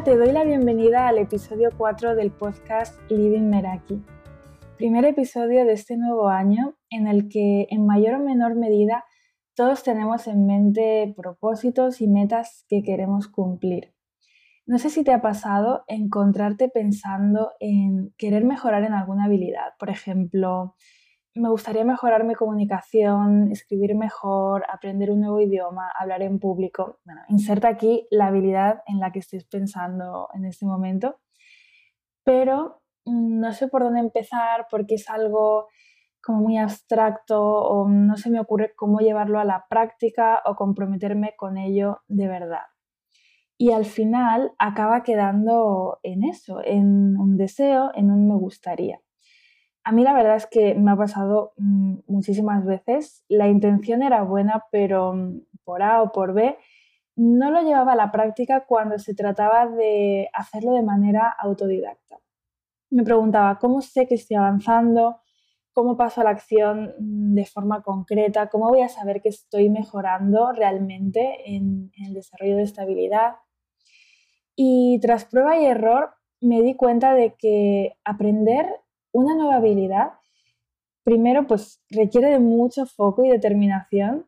Te doy la bienvenida al episodio 4 del podcast Living Meraki. Primer episodio de este nuevo año en el que en mayor o menor medida todos tenemos en mente propósitos y metas que queremos cumplir. No sé si te ha pasado encontrarte pensando en querer mejorar en alguna habilidad. Por ejemplo, me gustaría mejorar mi comunicación, escribir mejor, aprender un nuevo idioma, hablar en público. Bueno, inserta aquí la habilidad en la que estés pensando en este momento. Pero mm, no sé por dónde empezar porque es algo como muy abstracto o no se me ocurre cómo llevarlo a la práctica o comprometerme con ello de verdad. Y al final acaba quedando en eso, en un deseo, en un me gustaría. A mí la verdad es que me ha pasado mm, muchísimas veces. La intención era buena, pero mm, por A o por B no lo llevaba a la práctica cuando se trataba de hacerlo de manera autodidacta. Me preguntaba, ¿cómo sé que estoy avanzando? ¿Cómo paso a la acción mm, de forma concreta? ¿Cómo voy a saber que estoy mejorando realmente en, en el desarrollo de estabilidad? Y tras prueba y error me di cuenta de que aprender una nueva habilidad, primero, pues requiere de mucho foco y determinación,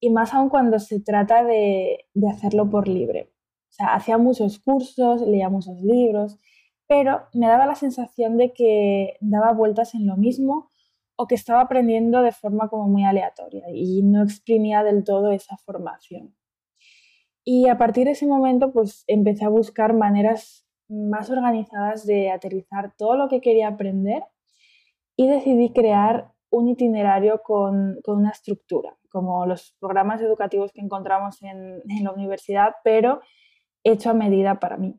y más aún cuando se trata de, hacerlo por libre. O sea, hacía muchos cursos, leía muchos libros, pero me daba la sensación de que daba vueltas en lo mismo o que estaba aprendiendo de forma como muy aleatoria y no exprimía del todo esa formación. Y a partir de ese momento, pues empecé a buscar maneras más organizadas de aterrizar todo lo que quería aprender y decidí crear un itinerario con, una estructura, como los programas educativos que encontramos en, en la universidad, pero hecho a medida para mí.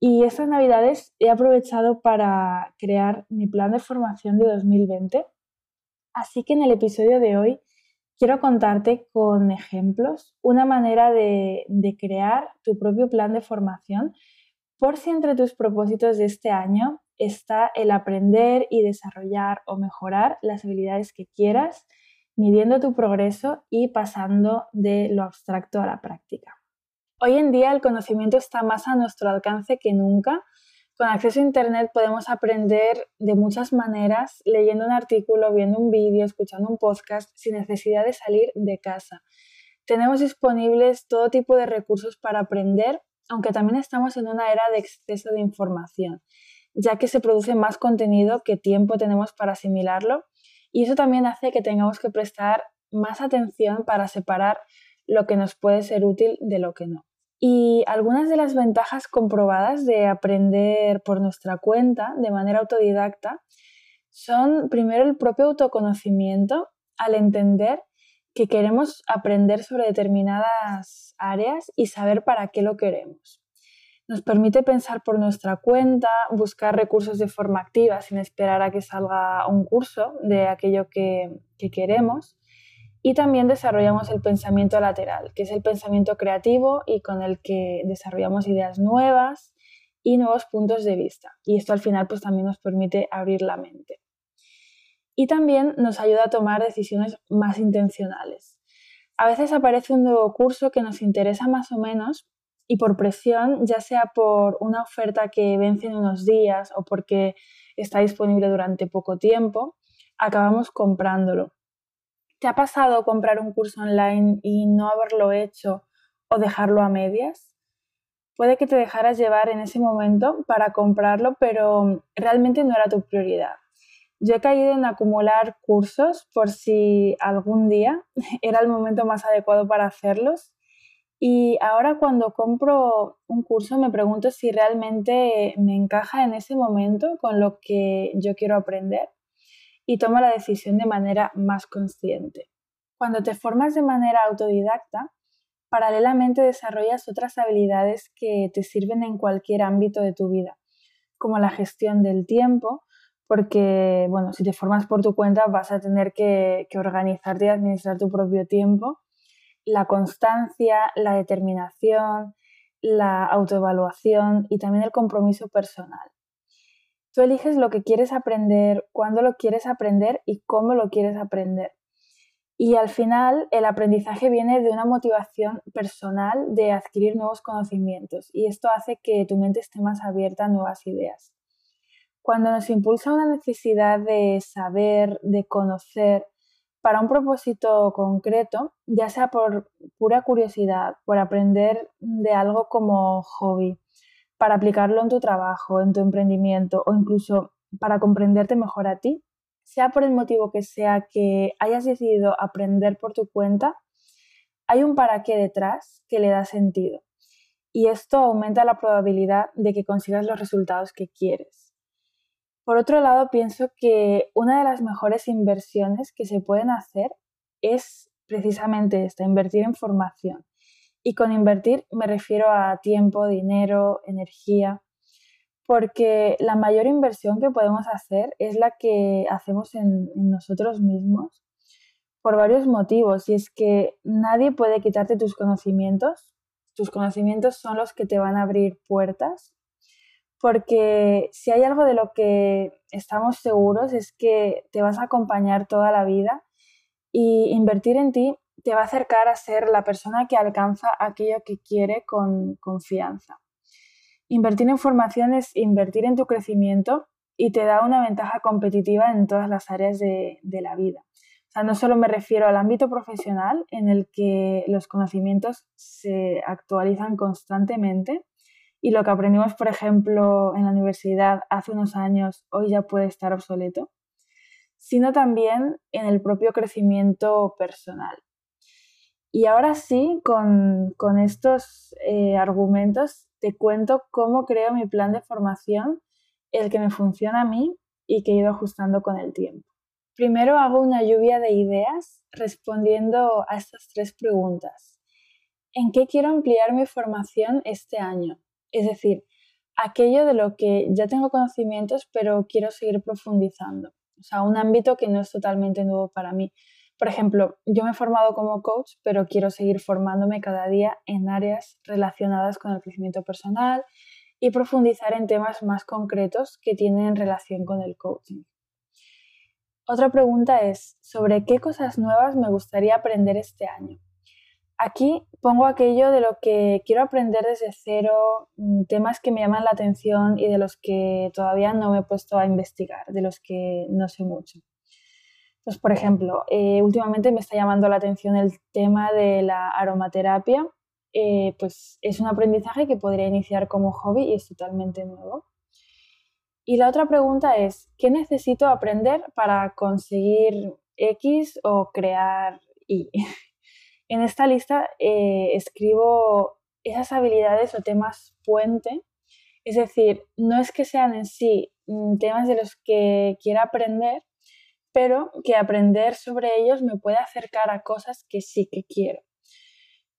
Y estas navidades he aprovechado para crear mi plan de formación de 2020. Así que en el episodio de hoy quiero contarte con ejemplos una manera de, de crear tu propio plan de formación por si entre tus propósitos de este año está el aprender y desarrollar o mejorar las habilidades que quieras, midiendo tu progreso y pasando de lo abstracto a la práctica. Hoy en día el conocimiento está más a nuestro alcance que nunca. Con acceso a Internet podemos aprender de muchas maneras, leyendo un artículo, viendo un vídeo, escuchando un podcast, sin necesidad de salir de casa. Tenemos disponibles todo tipo de recursos para aprender aunque también estamos en una era de exceso de información, ya que se produce más contenido que tiempo tenemos para asimilarlo y eso también hace que tengamos que prestar más atención para separar lo que nos puede ser útil de lo que no. Y algunas de las ventajas comprobadas de aprender por nuestra cuenta de manera autodidacta son primero el propio autoconocimiento al entender que queremos aprender sobre determinadas áreas y saber para qué lo queremos. Nos permite pensar por nuestra cuenta, buscar recursos de forma activa sin esperar a que salga un curso de aquello que, queremos. Y también desarrollamos el pensamiento lateral, que es el pensamiento creativo y con el que desarrollamos ideas nuevas y nuevos puntos de vista. Y esto al final pues también nos permite abrir la mente y también nos ayuda a tomar decisiones más intencionales. A veces aparece un nuevo curso que nos interesa más o menos y por presión, ya sea por una oferta que vence en unos días o porque está disponible durante poco tiempo, acabamos comprándolo. ¿Te ha pasado comprar un curso online y no haberlo hecho o dejarlo a medias? Puede que te dejaras llevar en ese momento para comprarlo, pero realmente no era tu prioridad. Yo he caído en acumular cursos por si algún día era el momento más adecuado para hacerlos. Y ahora cuando compro un curso me pregunto si realmente me encaja en ese momento con lo que yo quiero aprender y tomo la decisión de manera más consciente. Cuando te formas de manera autodidacta, paralelamente desarrollas otras habilidades que te sirven en cualquier ámbito de tu vida, como la gestión del tiempo, porque, bueno, si te formas por tu cuenta vas a tener que, organizarte y administrar tu propio tiempo. La constancia, la determinación, la autoevaluación y también el compromiso personal. Tú eliges lo que quieres aprender, cuándo lo quieres aprender y cómo lo quieres aprender. Y al final el aprendizaje viene de una motivación personal de adquirir nuevos conocimientos y esto hace que tu mente esté más abierta a nuevas ideas. Cuando nos impulsa una necesidad de saber, de conocer, para un propósito concreto, ya sea por pura curiosidad, por aprender de algo como hobby, para aplicarlo en tu trabajo, en tu emprendimiento o incluso para comprenderte mejor a ti, sea por el motivo que sea que hayas decidido aprender por tu cuenta, hay un para qué detrás que le da sentido. Y esto aumenta la probabilidad de que consigas los resultados que quieres. Por otro lado, pienso que una de las mejores inversiones que se pueden hacer es precisamente esta, invertir en formación. Y con invertir me refiero a tiempo, dinero, energía, porque la mayor inversión que podemos hacer es la que hacemos en, nosotros mismos por varios motivos. Y es que nadie puede quitarte tus conocimientos. Tus conocimientos son los que te van a abrir puertas. Porque si hay algo de lo que estamos seguros es que te vas a acompañar toda la vida y invertir en ti te va a acercar a ser la persona que alcanza aquello que quiere con confianza. Invertir en formación es invertir en tu crecimiento y te da una ventaja competitiva en todas las áreas de, la vida. O sea, no solo me refiero al ámbito profesional en el que los conocimientos se actualizan constantemente y lo que aprendimos, por ejemplo, en la universidad hace unos años, hoy ya puede estar obsoleto, sino también en el propio crecimiento personal. Y ahora sí, con, estos eh, argumentos, te cuento cómo creo mi plan de formación, el que me funciona a mí y que he ido ajustando con el tiempo. Primero hago una lluvia de ideas respondiendo a estas tres preguntas. ¿En qué quiero ampliar mi formación este año? Es decir, aquello de lo que ya tengo conocimientos pero quiero seguir profundizando. O sea, un ámbito que no es totalmente nuevo para mí. Por ejemplo, yo me he formado como coach, pero quiero seguir formándome cada día en áreas relacionadas con el crecimiento personal y profundizar en temas más concretos que tienen relación con el coaching. Otra pregunta es, ¿sobre qué cosas nuevas me gustaría aprender este año? Aquí pongo aquello de lo que quiero aprender desde cero, mm, temas que me llaman la atención y de los que todavía no me he puesto a investigar, de los que no sé mucho. Pues, por ejemplo, eh, últimamente me está llamando la atención el tema de la aromaterapia. Eh, pues es un aprendizaje que podría iniciar como hobby y es totalmente nuevo. Y la otra pregunta es, ¿qué necesito aprender para conseguir X o crear Y? en esta lista eh, escribo esas habilidades o temas puente. Es decir, no es que sean en sí mm, temas de los que quiera aprender, pero que aprender sobre ellos me puede acercar a cosas que sí que quiero.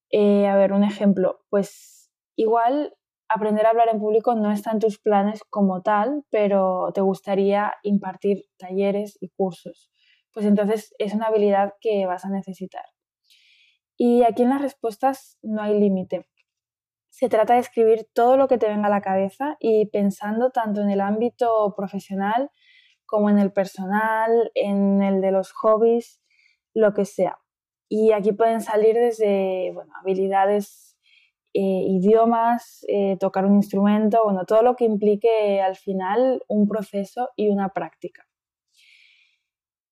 Eh, a ver, un ejemplo, pues igual aprender a hablar en público no está en tus planes como tal, pero te gustaría impartir talleres y cursos. Pues entonces es una habilidad que vas a necesitar. Y aquí en las respuestas no hay límite. Se trata de escribir todo lo que te venga a la cabeza y pensando tanto en el ámbito profesional como en el personal, en el de los hobbies, lo que sea. Y aquí pueden salir desde habilidades, eh, idiomas, eh, tocar un instrumento, bueno, todo lo que implique al final un proceso y una práctica.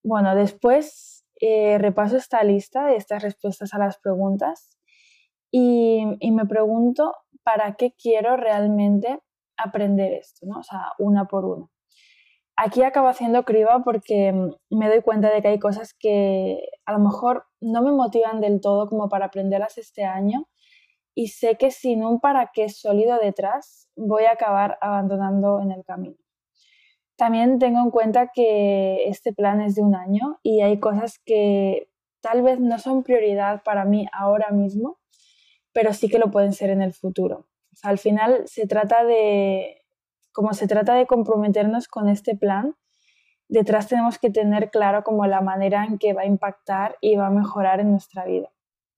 Bueno, después eh, repaso esta lista de estas respuestas a las preguntas y, y, me pregunto para qué quiero realmente aprender esto, ¿no? O sea, una por una. Aquí acabo haciendo criba porque mm, me doy cuenta de que hay cosas que a lo mejor no me motivan del todo como para aprenderlas este año y sé que sin un para qué sólido detrás voy a acabar abandonando en el camino. También tengo en cuenta que este plan es de un año y hay cosas que tal vez no son prioridad para mí ahora mismo, pero sí que lo pueden ser en el futuro. al final se trata de como se trata de comprometernos con este plan, detrás tenemos que tener claro como la manera en que va a impactar y va a mejorar en nuestra vida.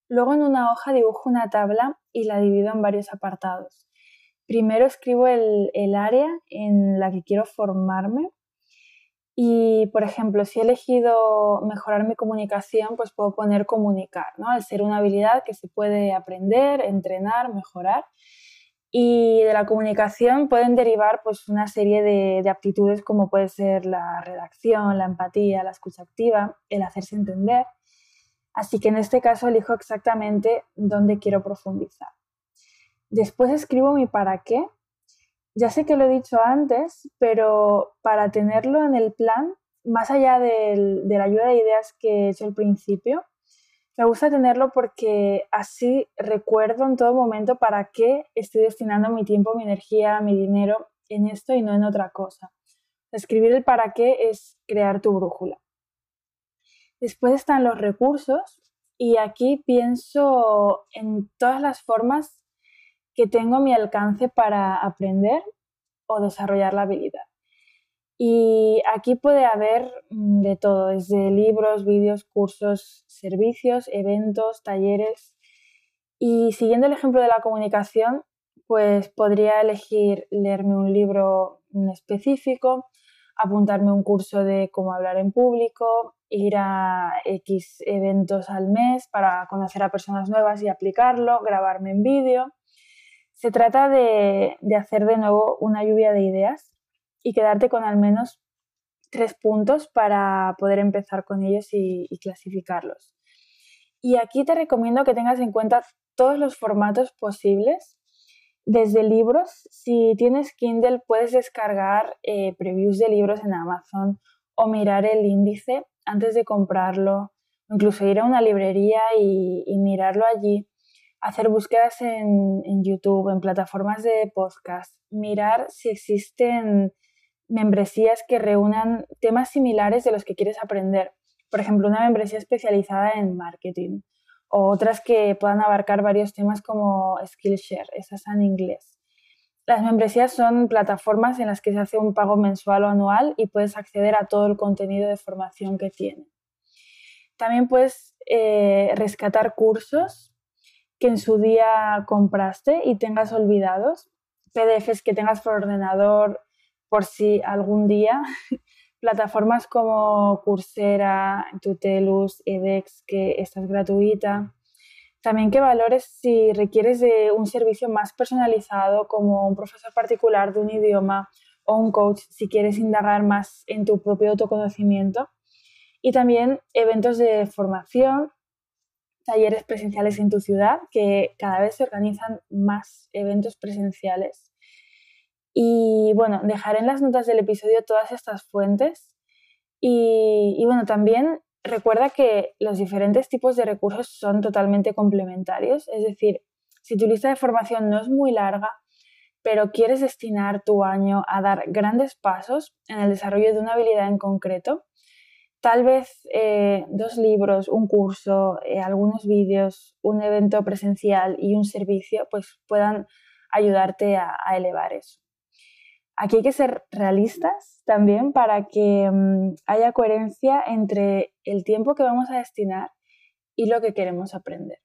Luego en una hoja dibujo una tabla y la divido en varios apartados. Primero escribo el, área en la que quiero formarme Y, por ejemplo, si he elegido mejorar mi comunicación, pues puedo poner comunicar, ¿no? Al ser una habilidad que se puede aprender, entrenar, mejorar. Y de la comunicación pueden derivar pues, una serie de, aptitudes como puede ser la redacción, la empatía, la escucha activa, el hacerse entender. Así que en este caso elijo exactamente dónde quiero profundizar. Después escribo mi para qué. Ya sé que lo he dicho antes, pero para tenerlo en el plan, más allá de la ayuda de ideas que he hecho al principio, me gusta tenerlo porque así recuerdo en todo momento para qué estoy destinando mi tiempo, mi energía, mi dinero en esto y no en otra cosa. Escribir el para qué es crear tu brújula. Después están los recursos y aquí pienso en todas las formas que tengo a mi alcance para aprender o desarrollar la habilidad. Y aquí puede haber mm, de todo, desde libros, vídeos, cursos, servicios, eventos, talleres. Y siguiendo el ejemplo de la comunicación, pues podría elegir leerme un libro específico, apuntarme un curso de cómo hablar en público, ir a X eventos al mes para conocer a personas nuevas y aplicarlo, grabarme en vídeo. Se trata de, hacer de nuevo una lluvia de ideas y quedarte con al menos tres puntos para poder empezar con ellos y, clasificarlos. Y aquí te recomiendo que tengas en cuenta todos los formatos posibles desde libros, si tienes Kindle puedes descargar eh, previews de libros en Amazon o mirar el índice antes de comprarlo, incluso ir a una librería y, mirarlo allí, hacer búsquedas en, YouTube, en plataformas de podcast, mirar si existen membresías que reúnan temas similares de los que quieres aprender. Por ejemplo, una membresía especializada en marketing o otras que puedan abarcar varios temas como Skillshare, esas en inglés. Las membresías son plataformas en las que se hace un pago mensual o anual y puedes acceder a todo el contenido de formación que tiene. También puedes eh, rescatar cursos que en su día compraste y tengas olvidados, PDFs que tengas por ordenador, por si algún día plataformas como Coursera, Tutelus, edX, que esta es gratuita. También que valores si requieres de un servicio más personalizado como un profesor particular de un idioma o un coach si quieres indagar más en tu propio autoconocimiento. Y también eventos de formación, talleres presenciales en tu ciudad, que cada vez se organizan más eventos presenciales. Y bueno, dejaré en las notas del episodio todas estas fuentes. Y, bueno, también recuerda que los diferentes tipos de recursos son totalmente complementarios. Es decir, si tu lista de formación no es muy larga, pero quieres destinar tu año a dar grandes pasos en el desarrollo de una habilidad en concreto, tal vez eh, dos libros, un curso, eh, algunos vídeos, un evento presencial y un servicio, pues puedan ayudarte a elevar eso. Aquí hay que ser realistas también para que mm, haya coherencia entre el tiempo que vamos a destinar y lo que queremos aprender.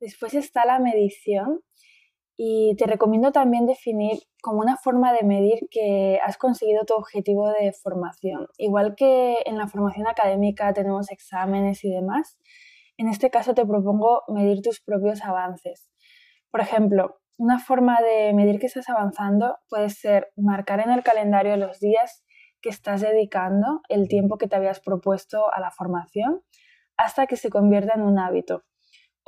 Después está la medición y te recomiendo también definir como una forma de medir que has conseguido tu objetivo de formación. Igual que en la formación académica tenemos exámenes y demás, en este caso te propongo medir tus propios avances. Por ejemplo, una forma de medir que estás avanzando puede ser marcar en el calendario los días que estás dedicando, el tiempo que te habías propuesto a la formación, hasta que se convierta en un hábito.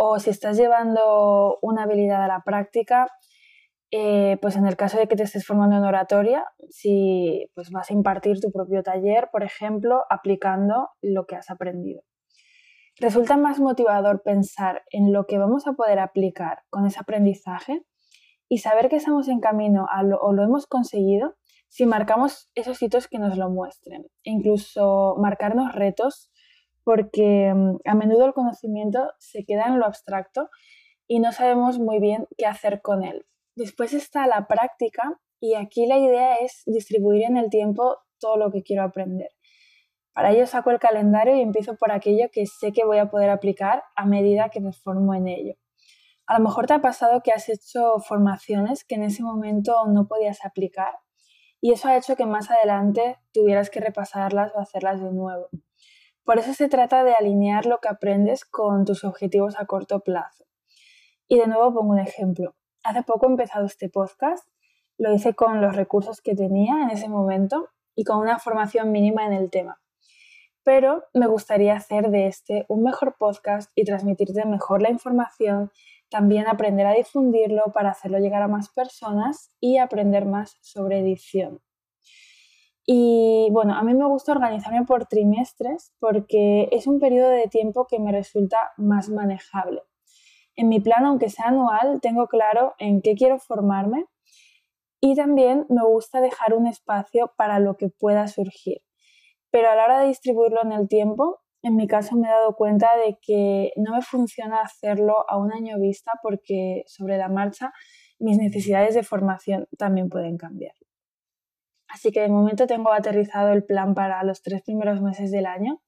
O si estás llevando una habilidad a la práctica, eh, pues en el caso de que te estés formando en oratoria, si pues vas a impartir tu propio taller, por ejemplo, aplicando lo que has aprendido. Resulta más motivador pensar en lo que vamos a poder aplicar con ese aprendizaje y saber que estamos en camino o lo hemos conseguido si marcamos esos hitos que nos lo muestren. E incluso marcarnos retos porque mm, a menudo el conocimiento se queda en lo abstracto y no sabemos muy bien qué hacer con él. Después está la práctica y aquí la idea es distribuir en el tiempo todo lo que quiero aprender. Para ello saco el calendario y empiezo por aquello que sé que voy a poder aplicar a medida que me formo en ello. A lo mejor te ha pasado que has hecho formaciones que en ese momento no podías aplicar y eso ha hecho que más adelante tuvieras que repasarlas o hacerlas de nuevo. Por eso se trata de alinear lo que aprendes con tus objetivos a corto plazo. Y de nuevo pongo un ejemplo. Hace poco he empezado este podcast, lo hice con los recursos que tenía en ese momento y con una formación mínima en el tema. Pero me gustaría hacer de este un mejor podcast y transmitirte mejor la información, también aprender a difundirlo para hacerlo llegar a más personas y aprender más sobre edición. Y bueno, a mí me gusta organizarme por trimestres porque es un periodo de tiempo que me resulta más manejable. En mi plan, aunque sea anual, tengo claro en qué quiero formarme y también me gusta dejar un espacio para lo que pueda surgir. Pero a la hora de distribuirlo en el tiempo, en mi caso me he dado cuenta de que no me funciona hacerlo a un año vista porque sobre la marcha mis necesidades de formación también pueden cambiar. Así que de momento tengo aterrizado el plan para los tres primeros meses del año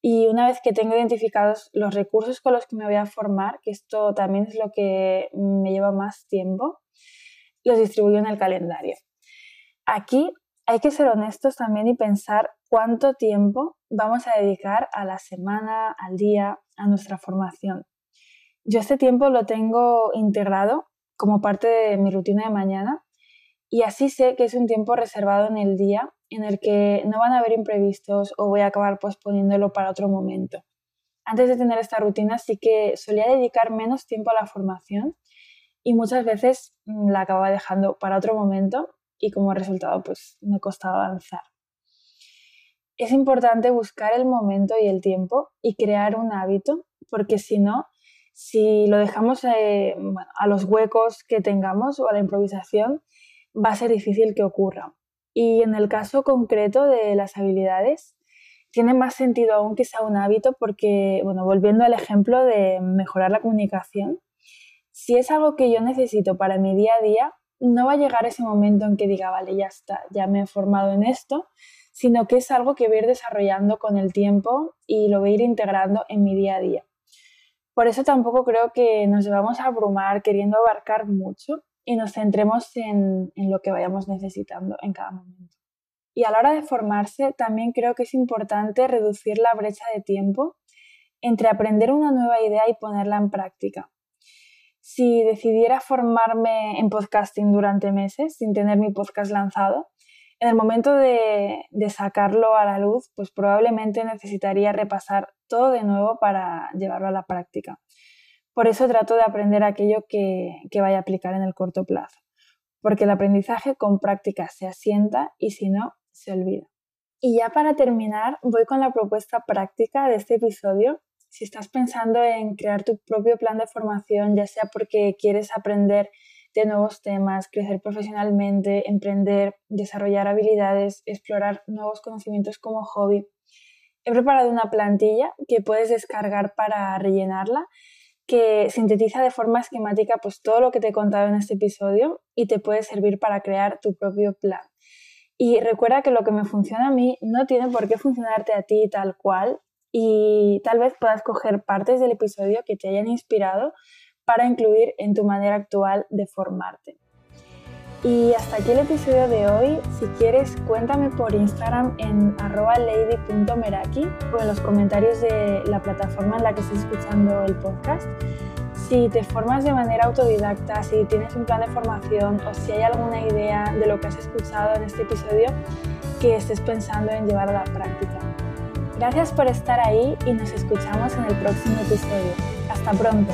y una vez que tengo identificados los recursos con los que me voy a formar, que esto también es lo que me lleva más tiempo, los distribuyo en el calendario. Aquí hay que ser honestos también y pensar cuánto tiempo vamos a dedicar a la semana, al día, a nuestra formación. Yo este tiempo lo tengo integrado como parte de mi rutina de mañana y así sé que es un tiempo reservado en el día en el que no van a haber imprevistos o voy a acabar posponiéndolo para otro momento. Antes de tener esta rutina sí que solía dedicar menos tiempo a la formación y muchas veces mm, la acababa dejando para otro momento y como resultado pues me costaba avanzar. Es importante buscar el momento y el tiempo y crear un hábito porque si no, si lo dejamos eh, a los huecos que tengamos o a la improvisación, va a ser difícil que ocurra. Y en el caso concreto de las habilidades, tiene más sentido aún que sea un hábito porque, bueno, volviendo al ejemplo de mejorar la comunicación, si es algo que yo necesito para mi día a día, no va a llegar ese momento en que diga, vale, ya está, ya me he formado en esto, sino que es algo que voy a ir desarrollando con el tiempo y lo voy a ir integrando en mi día a día. Por eso tampoco creo que nos debamos a abrumar queriendo abarcar mucho, y nos centremos en, lo que vayamos necesitando en cada momento. Y a la hora de formarse, también creo que es importante reducir la brecha de tiempo entre aprender una nueva idea y ponerla en práctica. Si decidiera formarme en podcasting durante meses sin tener mi podcast lanzado, en el momento de, de, sacarlo a la luz, pues probablemente necesitaría repasar todo de nuevo para llevarlo a la práctica. Por eso trato de aprender aquello que, vaya a aplicar en el corto plazo, porque el aprendizaje con práctica se asienta y si no, se olvida. Y ya para terminar, voy con la propuesta práctica de este episodio. Si estás pensando en crear tu propio plan de formación, ya sea porque quieres aprender de nuevos temas, crecer profesionalmente, emprender, desarrollar habilidades, explorar nuevos conocimientos como hobby, he preparado una plantilla que puedes descargar para rellenarla que sintetiza de forma esquemática pues todo lo que te he contado en este episodio y te puede servir para crear tu propio plan. Y recuerda que lo que me funciona a mí no tiene por qué funcionarte a ti tal cual y tal vez puedas coger partes del episodio que te hayan inspirado para incluir en tu manera actual de formarte. Y hasta aquí el episodio de hoy. Si quieres, cuéntame por Instagram en lady.meraki o en los comentarios de la plataforma en la que estés escuchando el podcast. Si te formas de manera autodidacta, si tienes un plan de formación o si hay alguna idea de lo que has escuchado en este episodio que estés pensando en llevar a la práctica. Gracias por estar ahí y nos escuchamos en el próximo episodio. Hasta pronto.